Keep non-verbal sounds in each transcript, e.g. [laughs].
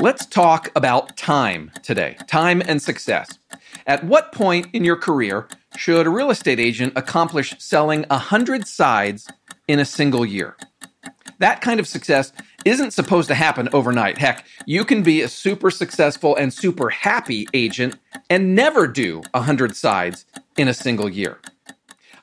Let's talk about time today time and success. At what point in your career should a real estate agent accomplish selling 100 sides in a single year? That kind of success isn't supposed to happen overnight. Heck, you can be a super successful and super happy agent and never do 100 sides in a single year.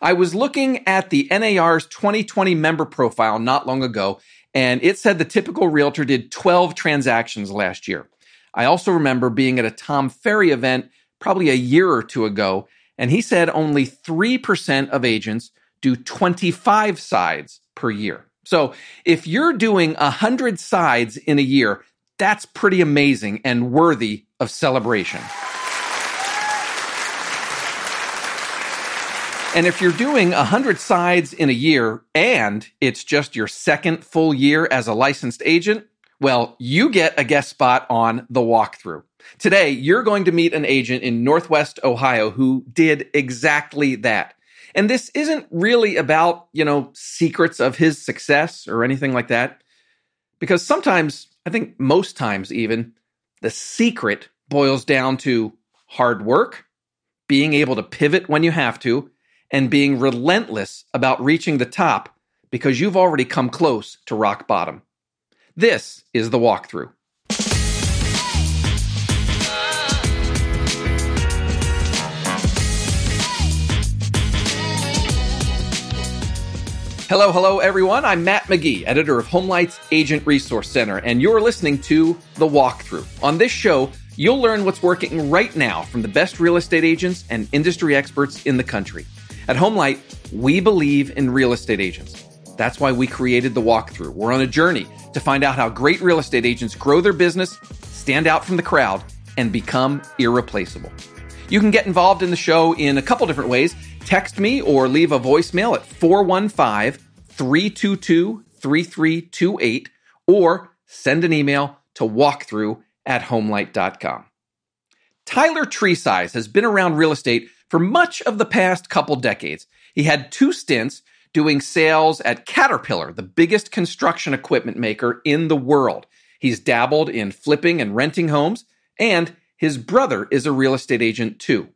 I was looking at the NAR's 2020 member profile not long ago, and it said the typical realtor did 12 transactions last year. I also remember being at a Tom Ferry event probably a year or two ago, and he said only 3% of agents do 25 sides per year. So if you're doing 100 sides in a year, that's pretty amazing and worthy of celebration. And if you're doing 100 sides in a year and it's just your second full year as a licensed agent, well, you get a guest spot on the walkthrough. Today, you're going to meet an agent in Northwest Ohio who did exactly that. And this isn't really about, you know, secrets of his success or anything like that. Because sometimes, I think most times even, the secret boils down to hard work, being able to pivot when you have to, and being relentless about reaching the top because you've already come close to rock bottom. This is the walkthrough. Hello, hello, everyone. I'm Matt McGee, editor of Homelight's Agent Resource Center, and you're listening to The Walkthrough. On this show, you'll learn what's working right now from the best real estate agents and industry experts in the country. At Homelight, we believe in real estate agents. That's why we created The Walkthrough. We're on a journey to find out how great real estate agents grow their business, stand out from the crowd, and become irreplaceable. You can get involved in the show in a couple different ways. Text me or leave a voicemail at 415 322 3328 or send an email to walkthrough at homelight.com. Tyler Tresize has been around real estate for much of the past couple decades. He had two stints doing sales at Caterpillar, the biggest construction equipment maker in the world. He's dabbled in flipping and renting homes, and his brother is a real estate agent too.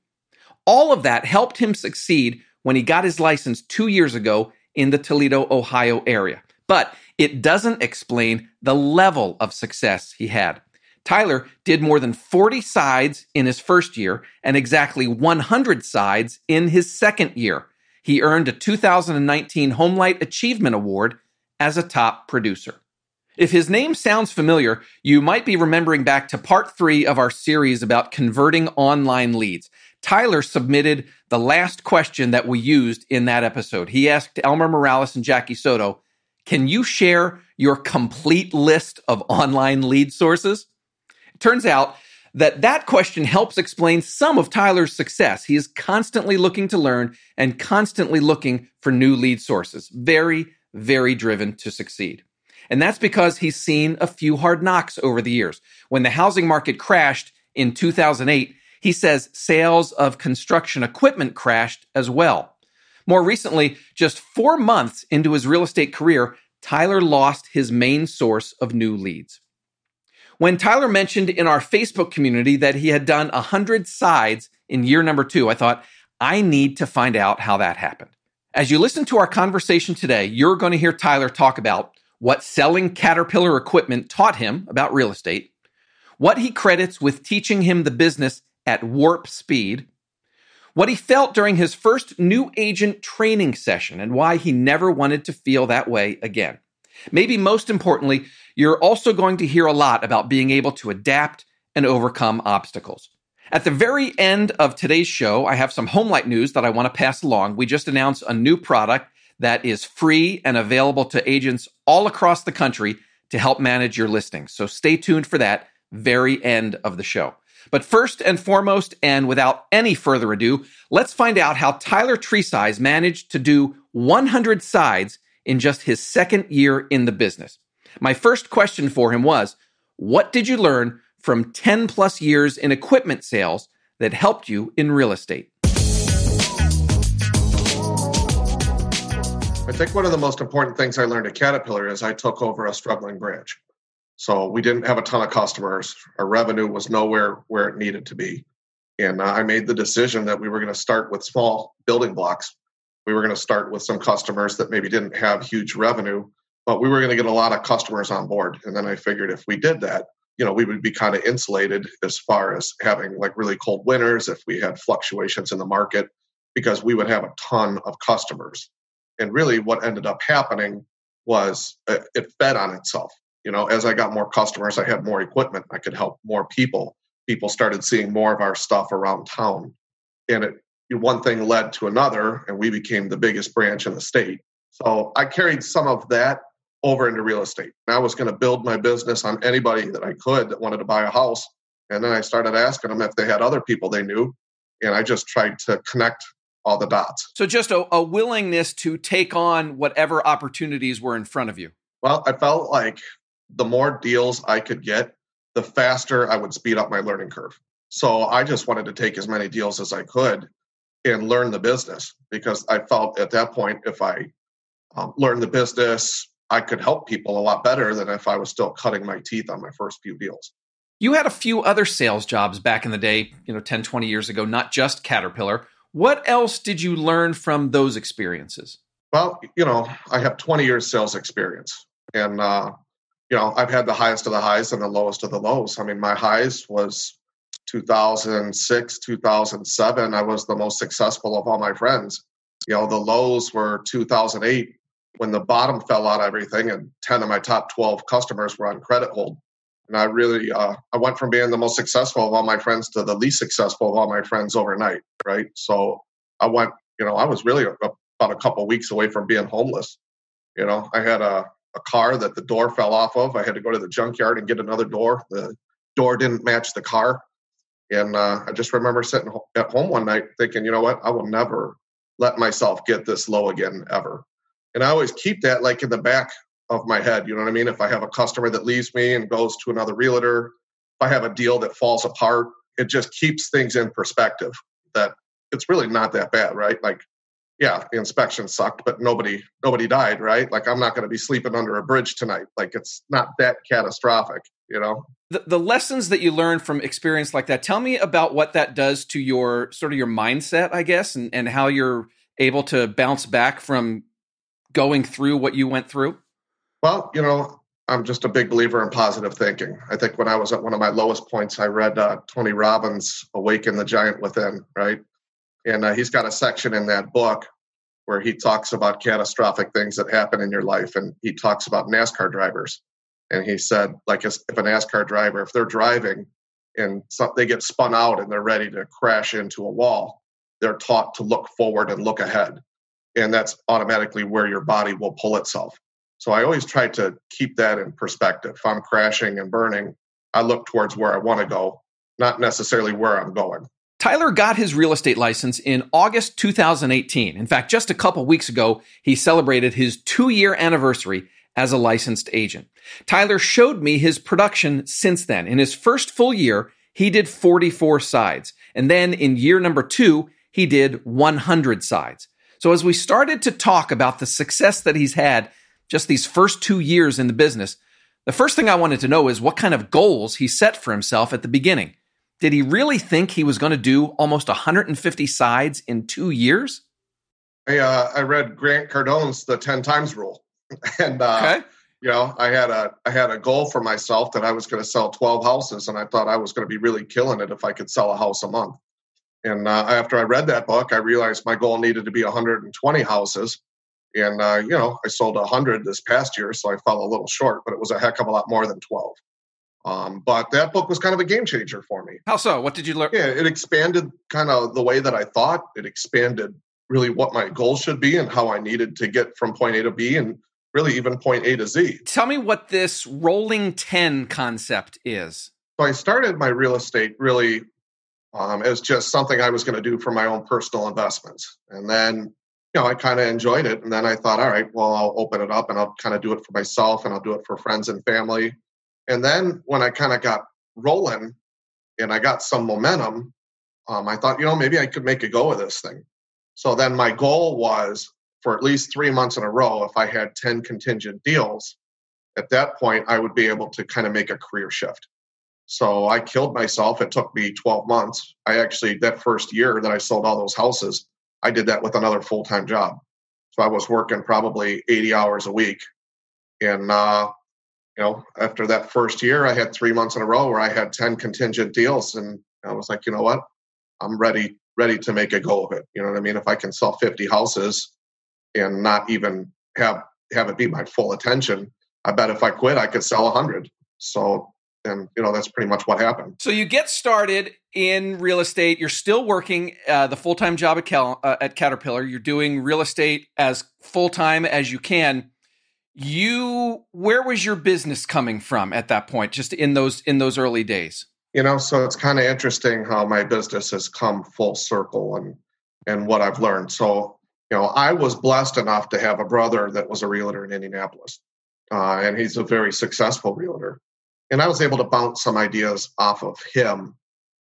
All of that helped him succeed when he got his license two years ago in the Toledo, Ohio area. But it doesn't explain the level of success he had. Tyler did more than 40 sides in his first year and exactly 100 sides in his second year. He earned a 2019 Homelight Achievement Award as a top producer. If his name sounds familiar, you might be remembering back to part three of our series about converting online leads. Tyler submitted the last question that we used in that episode. He asked Elmer Morales and Jackie Soto, Can you share your complete list of online lead sources? Turns out that that question helps explain some of Tyler's success. He is constantly looking to learn and constantly looking for new lead sources. Very, very driven to succeed. And that's because he's seen a few hard knocks over the years. When the housing market crashed in 2008, he says sales of construction equipment crashed as well. More recently, just four months into his real estate career, Tyler lost his main source of new leads. When Tyler mentioned in our Facebook community that he had done 100 sides in year number two, I thought, I need to find out how that happened. As you listen to our conversation today, you're going to hear Tyler talk about what selling Caterpillar equipment taught him about real estate, what he credits with teaching him the business at warp speed, what he felt during his first new agent training session, and why he never wanted to feel that way again. Maybe most importantly, you're also going to hear a lot about being able to adapt and overcome obstacles. At the very end of today's show, I have some Homelight news that I want to pass along. We just announced a new product that is free and available to agents all across the country to help manage your listings. So stay tuned for that very end of the show. But first and foremost, and without any further ado, let's find out how Tyler Tresize managed to do 100 sides in just his second year in the business. My first question for him was, what did you learn from 10 plus years in equipment sales that helped you in real estate? I think one of the most important things I learned at Caterpillar is I took over a struggling branch. So we didn't have a ton of customers. Our revenue was nowhere where it needed to be. And uh, I made the decision that we were going to start with small building blocks. We were going to start with some customers that maybe didn't have huge revenue, but we were going to get a lot of customers on board. And then I figured if we did that, you know, we would be kind of insulated as far as having like really cold winters if we had fluctuations in the market because we would have a ton of customers. And really what ended up happening was uh, it fed on itself you know as i got more customers i had more equipment i could help more people people started seeing more of our stuff around town and it one thing led to another and we became the biggest branch in the state. So i carried some of that over into real estate. And i was going to build my business on anybody that i could that wanted to buy a house. And then i started asking them if they had other people they knew and i just tried to connect all the dots. So just a, a willingness to take on whatever opportunities were in front of you? Well, I felt like the more deals I could get, the faster I would speed up my learning curve. So I just wanted to take as many deals as I could and learn the business because I felt at that point, if I um, learned the business, I could help people a lot better than if I was still cutting my teeth on my first few deals. You had a few other sales jobs back in the day, you know, 10, 20 years ago, not just Caterpillar. What else did you learn from those experiences? Well, you know, I have 20 years sales experience. And uh, you know, I've had the highest of the highs and the lowest of the lows. I mean, my highs was 2006, 2007. I was the most successful of all my friends. You know, the lows were 2008 when the bottom fell out of everything, and 10 of my top 12 customers were on credit hold. And I really, uh, I went from being the most successful of all my friends to the least successful of all my friends overnight, right? So I went, you know, I was really a, about a couple weeks away from being homeless. You know, I had a a car that the door fell off of. I had to go to the junkyard and get another door. The door didn't match the car. And uh, I just remember sitting at home one night thinking, you know what? I will never let myself get this low again ever. And I always keep that like in the back of my head. You know what I mean? If I have a customer that leaves me and goes to another realtor, if I have a deal that falls apart, it just keeps things in perspective that it's really not that bad, right? Like yeah, the inspection sucked, but nobody nobody died, right? Like I'm not going to be sleeping under a bridge tonight. Like it's not that catastrophic, you know. The, the lessons that you learn from experience like that. Tell me about what that does to your sort of your mindset, I guess, and and how you're able to bounce back from going through what you went through. Well, you know, I'm just a big believer in positive thinking. I think when I was at one of my lowest points, I read uh, Tony Robbins' "Awaken the Giant Within," right? And uh, he's got a section in that book where he talks about catastrophic things that happen in your life. And he talks about NASCAR drivers. And he said, like, if a NASCAR driver, if they're driving and they get spun out and they're ready to crash into a wall, they're taught to look forward and look ahead. And that's automatically where your body will pull itself. So I always try to keep that in perspective. If I'm crashing and burning, I look towards where I want to go, not necessarily where I'm going. Tyler got his real estate license in August 2018. In fact, just a couple weeks ago, he celebrated his two year anniversary as a licensed agent. Tyler showed me his production since then. In his first full year, he did 44 sides. And then in year number two, he did 100 sides. So as we started to talk about the success that he's had just these first two years in the business, the first thing I wanted to know is what kind of goals he set for himself at the beginning. Did he really think he was going to do almost 150 sides in two years? I, uh, I read Grant Cardone's The 10 Times Rule. [laughs] and, uh, okay. you know, I had, a, I had a goal for myself that I was going to sell 12 houses, and I thought I was going to be really killing it if I could sell a house a month. And uh, after I read that book, I realized my goal needed to be 120 houses. And, uh, you know, I sold 100 this past year, so I fell a little short, but it was a heck of a lot more than 12. Um, but that book was kind of a game changer for me. How so? What did you learn? Yeah, it expanded kind of the way that I thought. It expanded really what my goal should be and how I needed to get from point A to B and really even point A to Z. Tell me what this rolling 10 concept is. So I started my real estate really um, as just something I was going to do for my own personal investments. And then, you know, I kind of enjoyed it. And then I thought, all right, well, I'll open it up and I'll kind of do it for myself and I'll do it for friends and family. And then when I kind of got rolling and I got some momentum, um, I thought, you know, maybe I could make a go of this thing. So then my goal was for at least three months in a row, if I had 10 contingent deals, at that point, I would be able to kind of make a career shift. So I killed myself. It took me 12 months. I actually, that first year that I sold all those houses, I did that with another full time job. So I was working probably 80 hours a week. And, uh, you know, after that first year, I had three months in a row where I had 10 contingent deals. And I was like, you know what? I'm ready, ready to make a go of it. You know what I mean? If I can sell 50 houses and not even have, have it be my full attention, I bet if I quit, I could sell 100. So and you know that's pretty much what happened. So you get started in real estate. You're still working uh, the full time job at, Cal- uh, at Caterpillar. You're doing real estate as full time as you can. You, where was your business coming from at that point? Just in those in those early days. You know, so it's kind of interesting how my business has come full circle and and what I've learned. So you know, I was blessed enough to have a brother that was a realtor in Indianapolis, uh, and he's a very successful realtor and I was able to bounce some ideas off of him.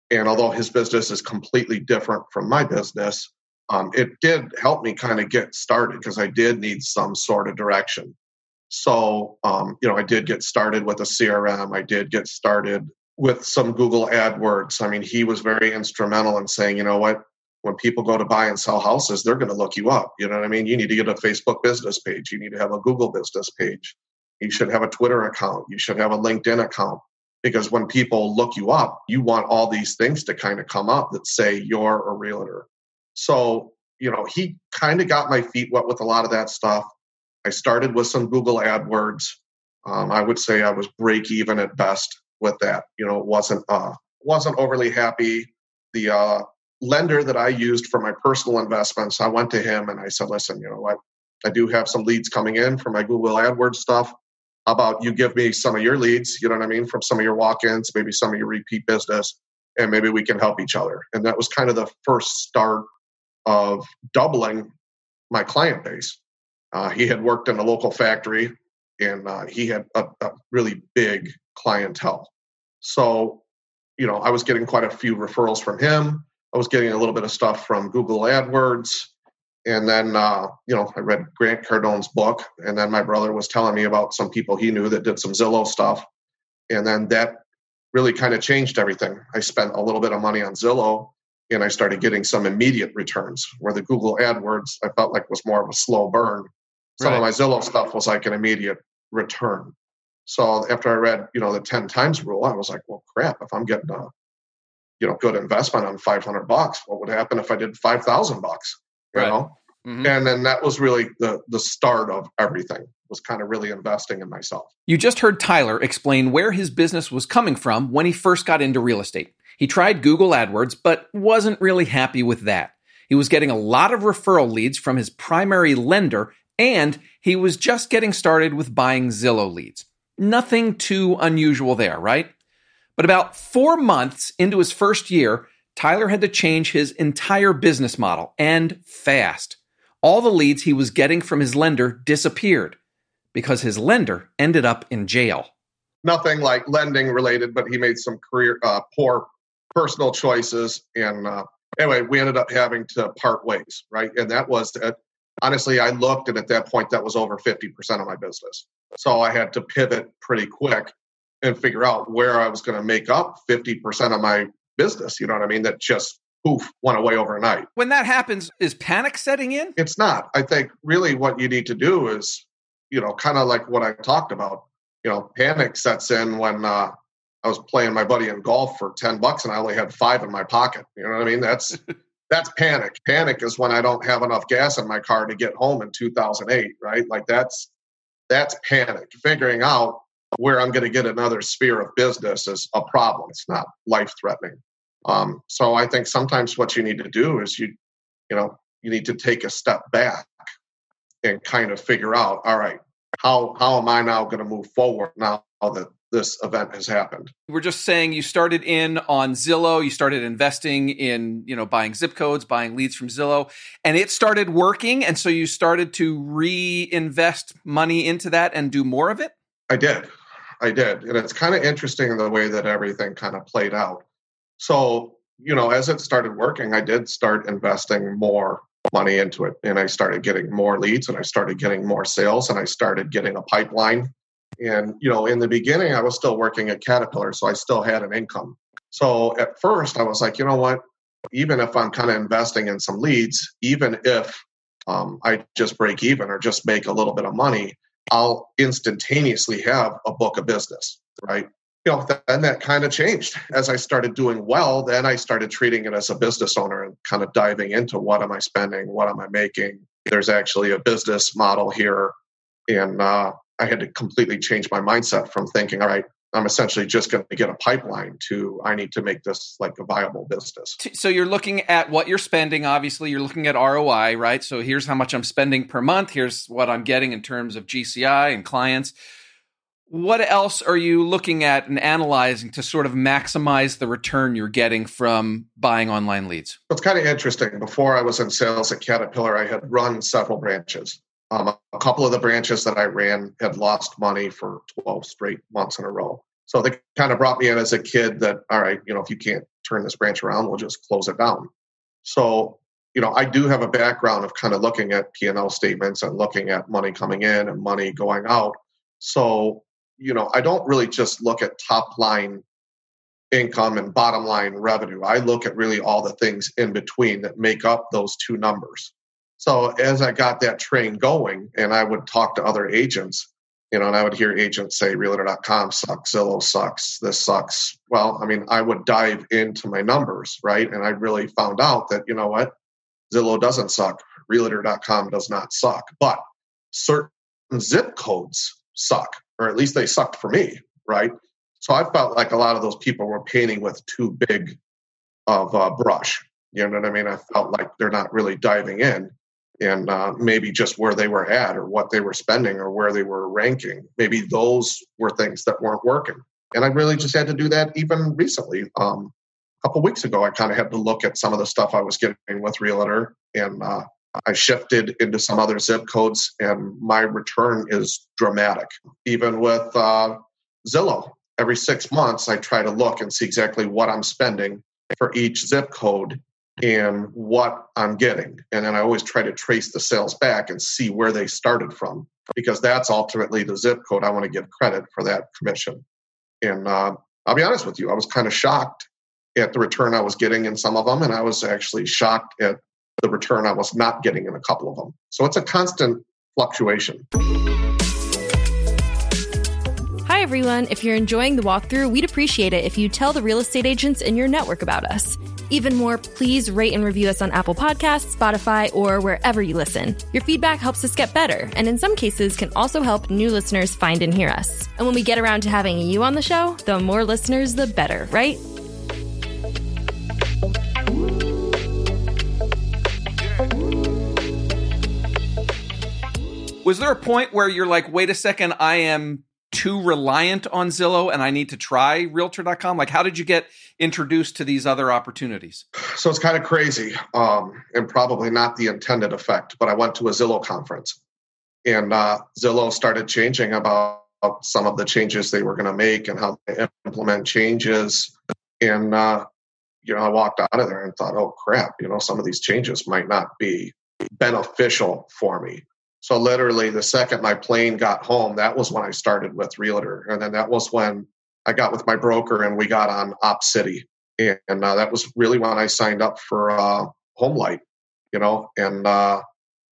And although his business is completely different from my business, um, it did help me kind of get started because I did need some sort of direction. So, um, you know, I did get started with a CRM. I did get started with some Google AdWords. I mean, he was very instrumental in saying, you know what, when people go to buy and sell houses, they're going to look you up. You know what I mean? You need to get a Facebook business page. You need to have a Google business page. You should have a Twitter account. You should have a LinkedIn account. Because when people look you up, you want all these things to kind of come up that say you're a realtor. So, you know, he kind of got my feet wet with a lot of that stuff. I started with some Google AdWords. Um, I would say I was break even at best with that. You know, wasn't uh, wasn't overly happy. The uh, lender that I used for my personal investments, I went to him and I said, "Listen, you know what? I do have some leads coming in for my Google AdWords stuff. How about you give me some of your leads, you know what I mean, from some of your walk ins, maybe some of your repeat business, and maybe we can help each other. And that was kind of the first start of doubling my client base. Uh, he had worked in a local factory and uh, he had a, a really big clientele. So, you know, I was getting quite a few referrals from him. I was getting a little bit of stuff from Google AdWords and then uh, you know i read grant cardone's book and then my brother was telling me about some people he knew that did some zillow stuff and then that really kind of changed everything. I spent a little bit of money on zillow and i started getting some immediate returns where the google adwords i felt like was more of a slow burn. Some right. of my zillow stuff was like an immediate return. So after i read you know the 10 times rule i was like well crap if i'm getting a you know good investment on 500 bucks what would happen if i did 5000 bucks you right. know? Mm-hmm. and then that was really the the start of everything was kind of really investing in myself. You just heard tyler explain where his business was coming from when he first got into real estate. He tried google adwords but wasn't really happy with that. He was getting a lot of referral leads from his primary lender and he was just getting started with buying zillow leads. Nothing too unusual there right but about four months into his first year Tyler had to change his entire business model and fast. All the leads he was getting from his lender disappeared because his lender ended up in jail. Nothing like lending related, but he made some career uh, poor personal choices. And uh, anyway, we ended up having to part ways, right? And that was uh, honestly, I looked, and at that point, that was over 50% of my business. So I had to pivot pretty quick and figure out where I was going to make up 50% of my business. You know what I mean? That just poof went away overnight. When that happens, is panic setting in? It's not. I think really what you need to do is, you know, kind of like what I talked about. You know, panic sets in when uh, I was playing my buddy in golf for ten bucks and I only had five in my pocket. You know what I mean? That's [laughs] that's panic. Panic is when I don't have enough gas in my car to get home in 2008. Right? Like that's that's panic. Figuring out where I'm going to get another sphere of business is a problem. It's not life threatening. Um, so I think sometimes what you need to do is you, you know, you need to take a step back and kind of figure out, all right, how how am I now going to move forward now that this event has happened? We're just saying you started in on Zillow, you started investing in, you know, buying zip codes, buying leads from Zillow, and it started working, and so you started to reinvest money into that and do more of it. I did. I did. And it's kind of interesting the way that everything kind of played out. So, you know, as it started working, I did start investing more money into it. And I started getting more leads and I started getting more sales and I started getting a pipeline. And, you know, in the beginning, I was still working at Caterpillar, so I still had an income. So at first, I was like, you know what? Even if I'm kind of investing in some leads, even if um, I just break even or just make a little bit of money, I'll instantaneously have a book of business, right? You know, then that kind of changed. As I started doing well, then I started treating it as a business owner and kind of diving into what am I spending? What am I making? There's actually a business model here. And uh, I had to completely change my mindset from thinking, all right, I'm essentially just going to get a pipeline to I need to make this like a viable business. So you're looking at what you're spending. Obviously, you're looking at ROI, right? So here's how much I'm spending per month. Here's what I'm getting in terms of GCI and clients. What else are you looking at and analyzing to sort of maximize the return you're getting from buying online leads? It's kind of interesting. Before I was in sales at Caterpillar, I had run several branches. Um, a couple of the branches that I ran had lost money for 12 straight months in a row. So they kind of brought me in as a kid that, all right, you know, if you can't turn this branch around, we'll just close it down. So, you know, I do have a background of kind of looking at P&L statements and looking at money coming in and money going out. So, you know, I don't really just look at top line income and bottom line revenue. I look at really all the things in between that make up those two numbers. So as I got that train going and I would talk to other agents, you know, and I would hear agents say realtor.com sucks, Zillow sucks, this sucks. Well, I mean, I would dive into my numbers, right? And I really found out that, you know what? Zillow doesn't suck. Realtor.com does not suck. But certain zip codes suck, or at least they sucked for me, right? So I felt like a lot of those people were painting with too big of a brush. You know what I mean? I felt like they're not really diving in and uh, maybe just where they were at or what they were spending or where they were ranking. Maybe those were things that weren't working. And I really just had to do that even recently. Um, a couple weeks ago, I kind of had to look at some of the stuff I was getting with Realtor and uh, I shifted into some other zip codes and my return is dramatic. Even with uh, Zillow, every six months, I try to look and see exactly what I'm spending for each zip code and what I'm getting. And then I always try to trace the sales back and see where they started from because that's ultimately the zip code. I want to give credit for that commission. And uh, I'll be honest with you, I was kind of shocked at the return I was getting in some of them, and I was actually shocked at the return I was not getting in a couple of them. So it's a constant fluctuation. Everyone. If you're enjoying the walkthrough, we'd appreciate it if you tell the real estate agents in your network about us. Even more, please rate and review us on Apple Podcasts, Spotify, or wherever you listen. Your feedback helps us get better, and in some cases can also help new listeners find and hear us. And when we get around to having you on the show, the more listeners, the better, right? Was there a point where you're like, wait a second, I am too reliant on Zillow and I need to try realtor.com? Like, how did you get introduced to these other opportunities? So it's kind of crazy um, and probably not the intended effect, but I went to a Zillow conference and uh, Zillow started changing about some of the changes they were going to make and how they implement changes. And, uh, you know, I walked out of there and thought, oh crap, you know, some of these changes might not be beneficial for me. So literally, the second my plane got home, that was when I started with Realtor, and then that was when I got with my broker and we got on Opcity, and, and uh, that was really when I signed up for uh, you know, and uh,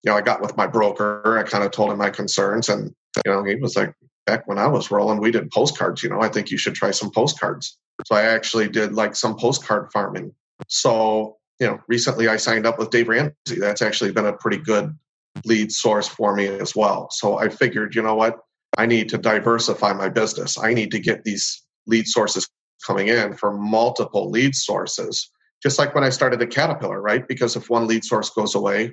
you know I got with my broker. I kind of told him my concerns, and you know he was like, back when I was rolling, we did postcards. You know, I think you should try some postcards. So I actually did like some postcard farming. So you know, recently I signed up with Dave Ramsey. That's actually been a pretty good lead source for me as well. So I figured, you know what? I need to diversify my business. I need to get these lead sources coming in for multiple lead sources. Just like when I started at Caterpillar, right? Because if one lead source goes away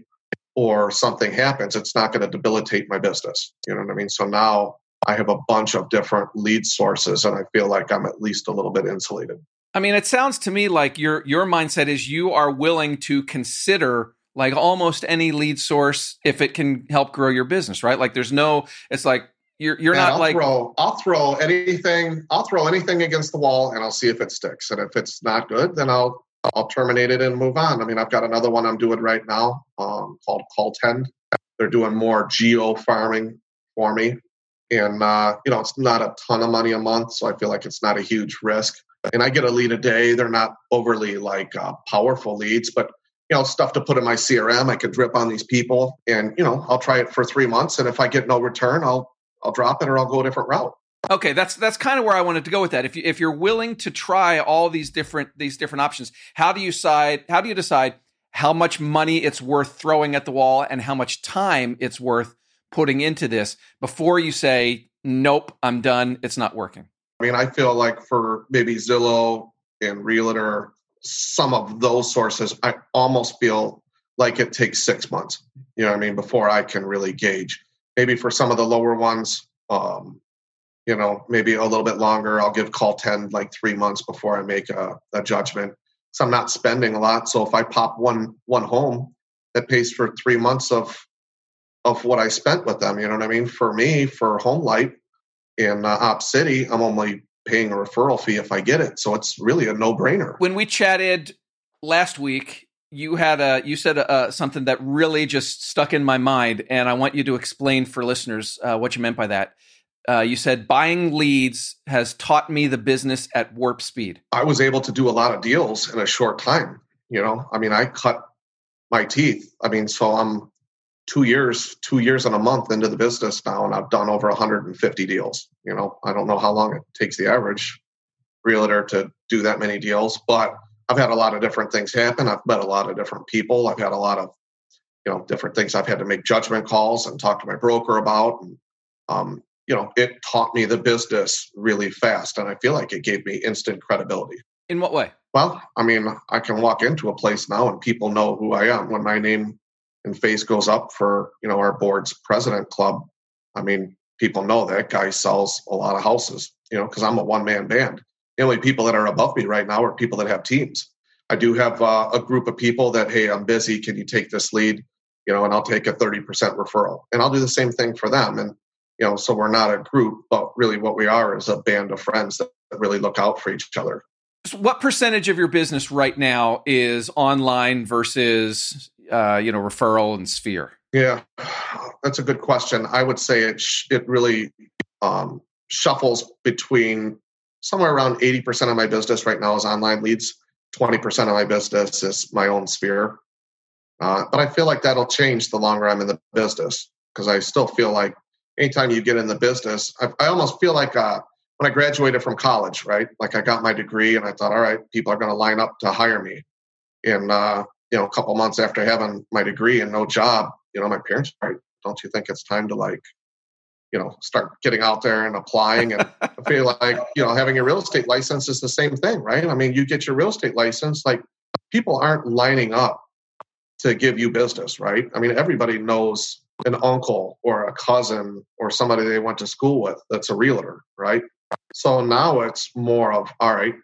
or something happens, it's not going to debilitate my business. You know what I mean? So now I have a bunch of different lead sources and I feel like I'm at least a little bit insulated. I mean, it sounds to me like your your mindset is you are willing to consider like almost any lead source if it can help grow your business, right? Like there's no, it's like you're you're not I'll like throw, I'll throw anything I'll throw anything against the wall and I'll see if it sticks. And if it's not good, then I'll I'll terminate it and move on. I mean, I've got another one I'm doing right now um, called Call Tend. They're doing more geo farming for me, and uh, you know it's not a ton of money a month, so I feel like it's not a huge risk. And I get a lead a day. They're not overly like uh, powerful leads, but you know stuff to put in my CRM. I could drip on these people, and you know I'll try it for three months, and if I get no return, I'll I'll drop it or I'll go a different route. Okay, that's that's kind of where I wanted to go with that. If you if you're willing to try all these different these different options, how do you decide how do you decide how much money it's worth throwing at the wall and how much time it's worth putting into this before you say nope, I'm done, it's not working? I mean, I feel like for maybe Zillow and Realtor, some of those sources, I almost feel like it takes six months. You know what I mean? Before I can really gauge. Maybe for some of the lower ones, um, you know, maybe a little bit longer. I'll give call 10 like three months before I make a, a judgment. So I'm not spending a lot. So if I pop one one home, that pays for three months of of what I spent with them. You know what I mean? For me, for home HomeLight in uh, Opcity, I'm only paying a referral fee if I get it. So it's really a no brainer. When we chatted last week, you had a you said uh, something that really just stuck in my mind, and I want you to explain for listeners uh, what you meant by that uh, you said buying leads has taught me the business at warp speed. I was able to do a lot of deals in a short time. You know, I mean, I cut my teeth. I mean, so I'm two years, two years and a month into the business now, and I've done over 150 deals. You know, I don't know how long it takes the average realtor to do that many deals, but I've had a lot of different things happen. I've met a lot of different people. I've had a lot of, you know, different things I've had to make judgment calls and talk to my broker about. And, um, you know, it taught me the business really fast. And I feel like it gave me instant credibility. In what way? Well, I mean, I can walk into a place now and people know who I am. When my name and face goes up for, you know, our board's president club, I mean, people know that guy sells a lot of houses, you know, because I'm a one man band. The only people that are above me right now are people that have teams. I do have uh, a group of people that, hey, I'm busy. Can you take this lead? You know, and I'll take a 30% referral. And I'll do the same thing for them. And you know, so we're not a group, but really what we are is a band of friends that really look out for each other. What percentage of your business right now is online versus, uh, you know, referral and sphere? Yeah, that's a good question. I would say it sh- it really um, shuffles between somewhere around 80% of my business right now is online leads. 20% of my business is my own sphere. Uh, but I feel like that'll change the longer I'm in the business because I still feel like anytime you get in the business, I, I almost feel like uh, when I graduated from college, right? Like I got my degree and I thought, all right, people are going to line up to hire me. And, uh, you know, a couple months after having my degree and no job, you know, my parents, right? Don't you think it's time to like, you know, start getting out there and applying? And [laughs] I feel like, you know, having a real estate license is the same thing, right? I mean, you get your real estate license, like people aren't lining up to give you business, right? I mean, everybody knows an uncle or a cousin or somebody they went to school with that's a realtor, right? So now it's more of, all right,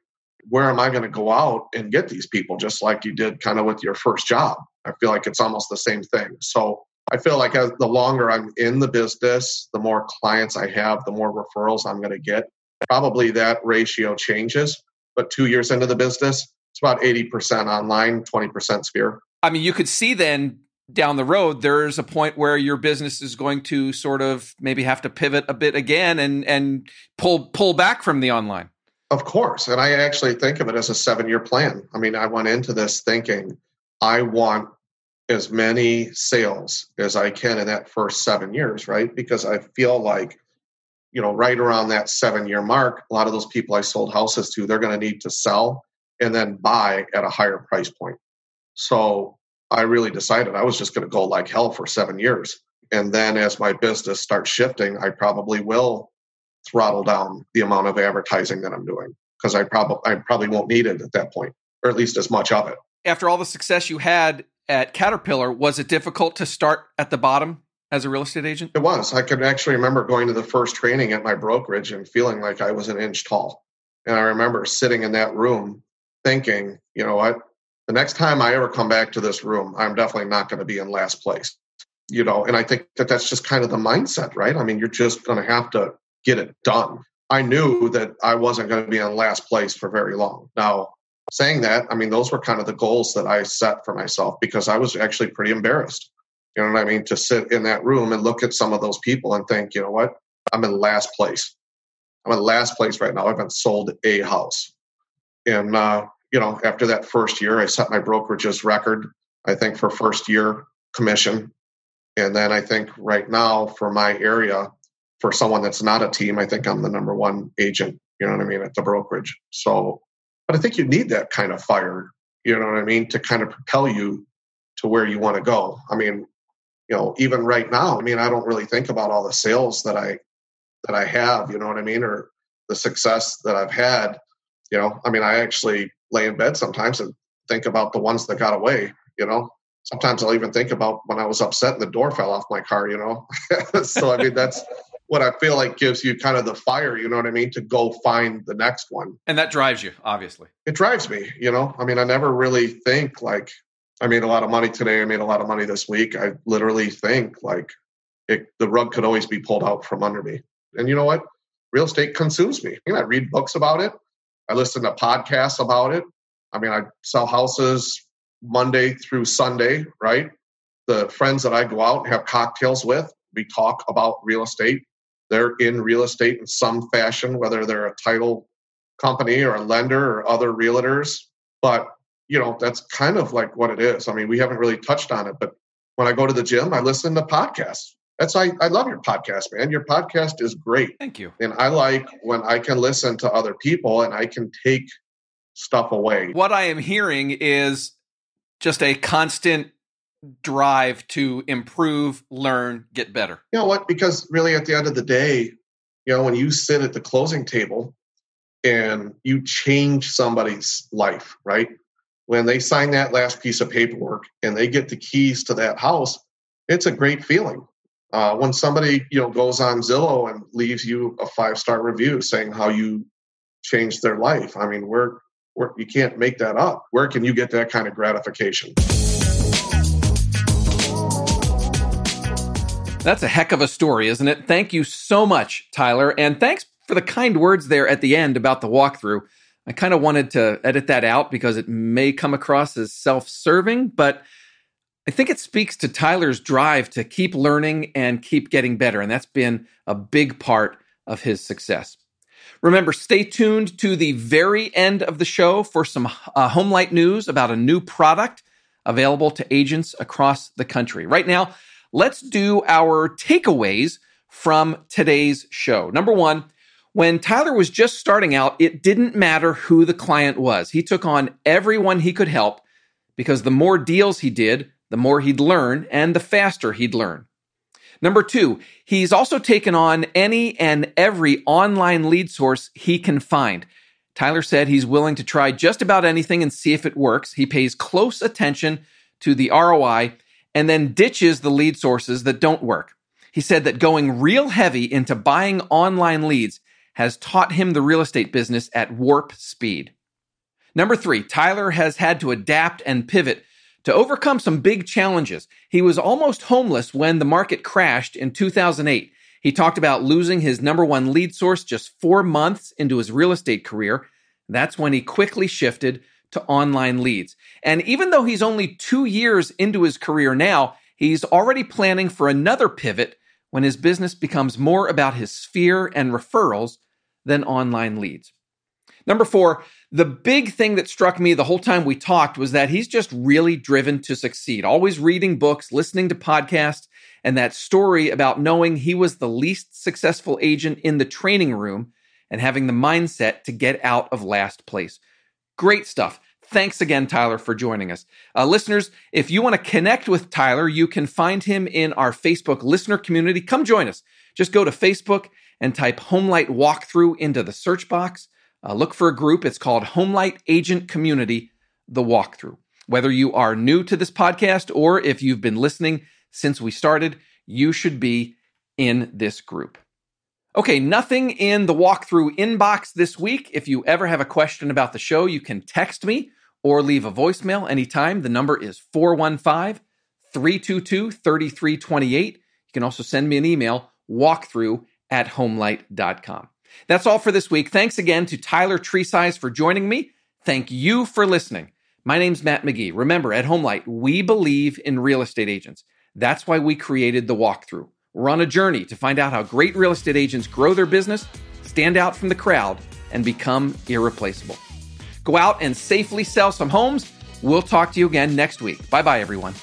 where am I going to go out and get these people just like you did kind of with your first job? I feel like it's almost the same thing. So I feel like as the longer I'm in the business, the more clients I have, the more referrals I'm going to get. Probably that ratio changes, but two years into the business, it's about 80% online, 20% sphere. I mean, you could see then down the road there's a point where your business is going to sort of maybe have to pivot a bit again and and pull pull back from the online. Of course. And i actually think of it as a seven year plan. I mean i went into this thinking i want as many sales as i can in that first seven years right? Because i feel like you know right around that seven year mark a lot of those people i sold houses to they're going to need to sell and then buy at a higher price point. So I really decided I was just going to go like hell for seven years. And then as my business starts shifting, I probably will throttle down the amount of advertising that I'm doing because I probably I probably won't need it at that point, or at least as much of it. After all the success you had at Caterpillar, was it difficult to start at the bottom as a real estate agent? It was. I can actually remember going to the first training at my brokerage and feeling like I was an inch tall. And I remember sitting in that room thinking, you know what, the next time I ever come back to this room, I'm definitely not going to be in last place. You know, and I think that that's just kind of the mindset, right? I mean, you're just going to have to get it done. I knew that I wasn't going to be in last place for very long. Now, saying that, I mean, those were kind of the goals that I set for myself because I was actually pretty embarrassed. You know what I mean? To sit in that room and look at some of those people and think, you know what? I'm in last place. I'm in last place right now. I haven't sold a house. And, uh, you know, after that first year, I set my brokerage's record, I think, for first year commission. And then I think right now for my area, for someone that's not a team, I think I'm the number one agent, you know what I mean, at the brokerage. So, but I think you need that kind of fire, you know what I mean, to kind of propel you to where you want to go. I mean, you know, even right now, I mean, I don't really think about all the sales that I that I have, you know what I mean, or the success that I've had. You know, I mean, I actually lay in bed sometimes and think about the ones that got away, you know. Sometimes I'll even think about when I was upset and the door fell off my car, you know. [laughs] so I mean that's what I feel like gives you kind of the fire, you know what I mean, to go find the next one. And that drives you, obviously. It drives me, you know. I mean, I never really think like I made a lot of money today, I made a lot of money this week. I literally think like it, the rug could always be pulled out from under me. And you know what? Real estate consumes me. I, mean, I read books about it. I listen to podcasts about it. I mean, I sell houses Monday through Sunday, right? The friends that I go out and have cocktails with, we talk about real estate. They're in real estate in some fashion, whether they're a title company or a lender or other realtors. But, you know, that's kind of like what it is. I mean, we haven't really touched on it, but when I go to the gym, I listen to podcasts. That's I, I love your podcast, man. Your podcast is great. Thank you. And I like when I can listen to other people and I can take stuff away. What I am hearing is just a constant drive to improve, learn, get better. You know what? Because really at the end of the day, you know, when you sit at the closing table and you change somebody's life, right? When they sign that last piece of paperwork and they get the keys to that house, it's a great feeling. Uh, when somebody you know goes on Zillow and leaves you a five star review saying how you changed their life, I mean, we're, we're you can't make that up. Where can you get that kind of gratification? That's a heck of a story, isn't it? Thank you so much, Tyler, and thanks for the kind words there at the end about the walkthrough. I kind of wanted to edit that out because it may come across as self serving, but I think it speaks to Tyler's drive to keep learning and keep getting better. And that's been a big part of his success. Remember, stay tuned to the very end of the show for some uh, Homelight news about a new product available to agents across the country. Right now, let's do our takeaways from today's show. Number one, when Tyler was just starting out, it didn't matter who the client was. He took on everyone he could help because the more deals he did, the more he'd learn and the faster he'd learn. Number two, he's also taken on any and every online lead source he can find. Tyler said he's willing to try just about anything and see if it works. He pays close attention to the ROI and then ditches the lead sources that don't work. He said that going real heavy into buying online leads has taught him the real estate business at warp speed. Number three, Tyler has had to adapt and pivot to overcome some big challenges. He was almost homeless when the market crashed in 2008. He talked about losing his number one lead source just four months into his real estate career. That's when he quickly shifted to online leads. And even though he's only two years into his career now, he's already planning for another pivot when his business becomes more about his sphere and referrals than online leads. Number four, the big thing that struck me the whole time we talked was that he's just really driven to succeed, always reading books, listening to podcasts, and that story about knowing he was the least successful agent in the training room and having the mindset to get out of last place. Great stuff. Thanks again, Tyler, for joining us. Uh, listeners, if you want to connect with Tyler, you can find him in our Facebook listener community. Come join us. Just go to Facebook and type Homelight Walkthrough into the search box. Uh, look for a group. It's called Homelight Agent Community, The Walkthrough. Whether you are new to this podcast or if you've been listening since we started, you should be in this group. Okay, nothing in the walkthrough inbox this week. If you ever have a question about the show, you can text me or leave a voicemail anytime. The number is 415 322 3328. You can also send me an email, walkthrough at homelight.com. That's all for this week. Thanks again to Tyler Tresize for joining me. Thank you for listening. My name's Matt McGee. Remember, at Homelight, we believe in real estate agents. That's why we created the walkthrough. We're on a journey to find out how great real estate agents grow their business, stand out from the crowd, and become irreplaceable. Go out and safely sell some homes. We'll talk to you again next week. Bye bye, everyone.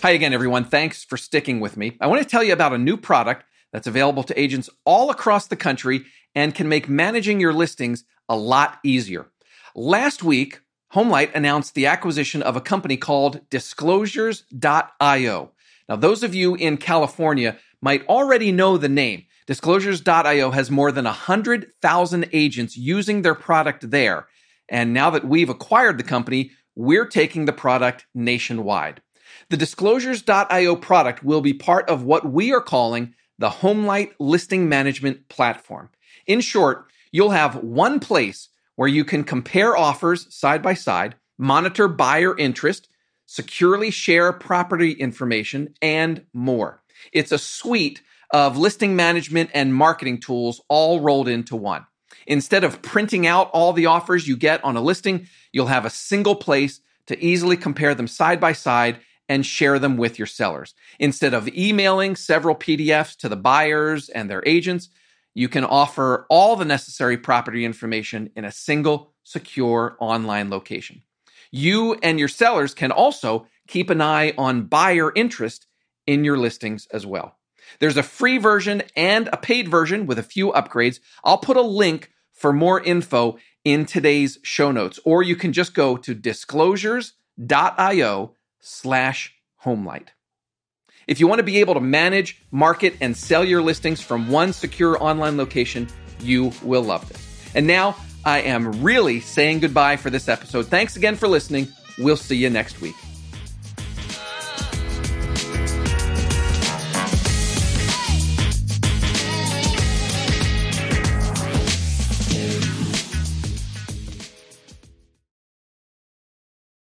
Hi again, everyone. Thanks for sticking with me. I want to tell you about a new product that's available to agents all across the country and can make managing your listings a lot easier. Last week, Homelight announced the acquisition of a company called Disclosures.io. Now, those of you in California might already know the name. Disclosures.io has more than 100,000 agents using their product there. And now that we've acquired the company, we're taking the product nationwide. The Disclosures.io product will be part of what we are calling the Homelight Listing Management Platform. In short, you'll have one place where you can compare offers side by side, monitor buyer interest, securely share property information, and more. It's a suite of listing management and marketing tools all rolled into one. Instead of printing out all the offers you get on a listing, you'll have a single place to easily compare them side by side and share them with your sellers. Instead of emailing several PDFs to the buyers and their agents, you can offer all the necessary property information in a single, secure online location. You and your sellers can also keep an eye on buyer interest in your listings as well. There's a free version and a paid version with a few upgrades. I'll put a link for more info in today's show notes, or you can just go to disclosures.io slash homelight. If you want to be able to manage, market, and sell your listings from one secure online location, you will love this. And now I am really saying goodbye for this episode. Thanks again for listening. We'll see you next week.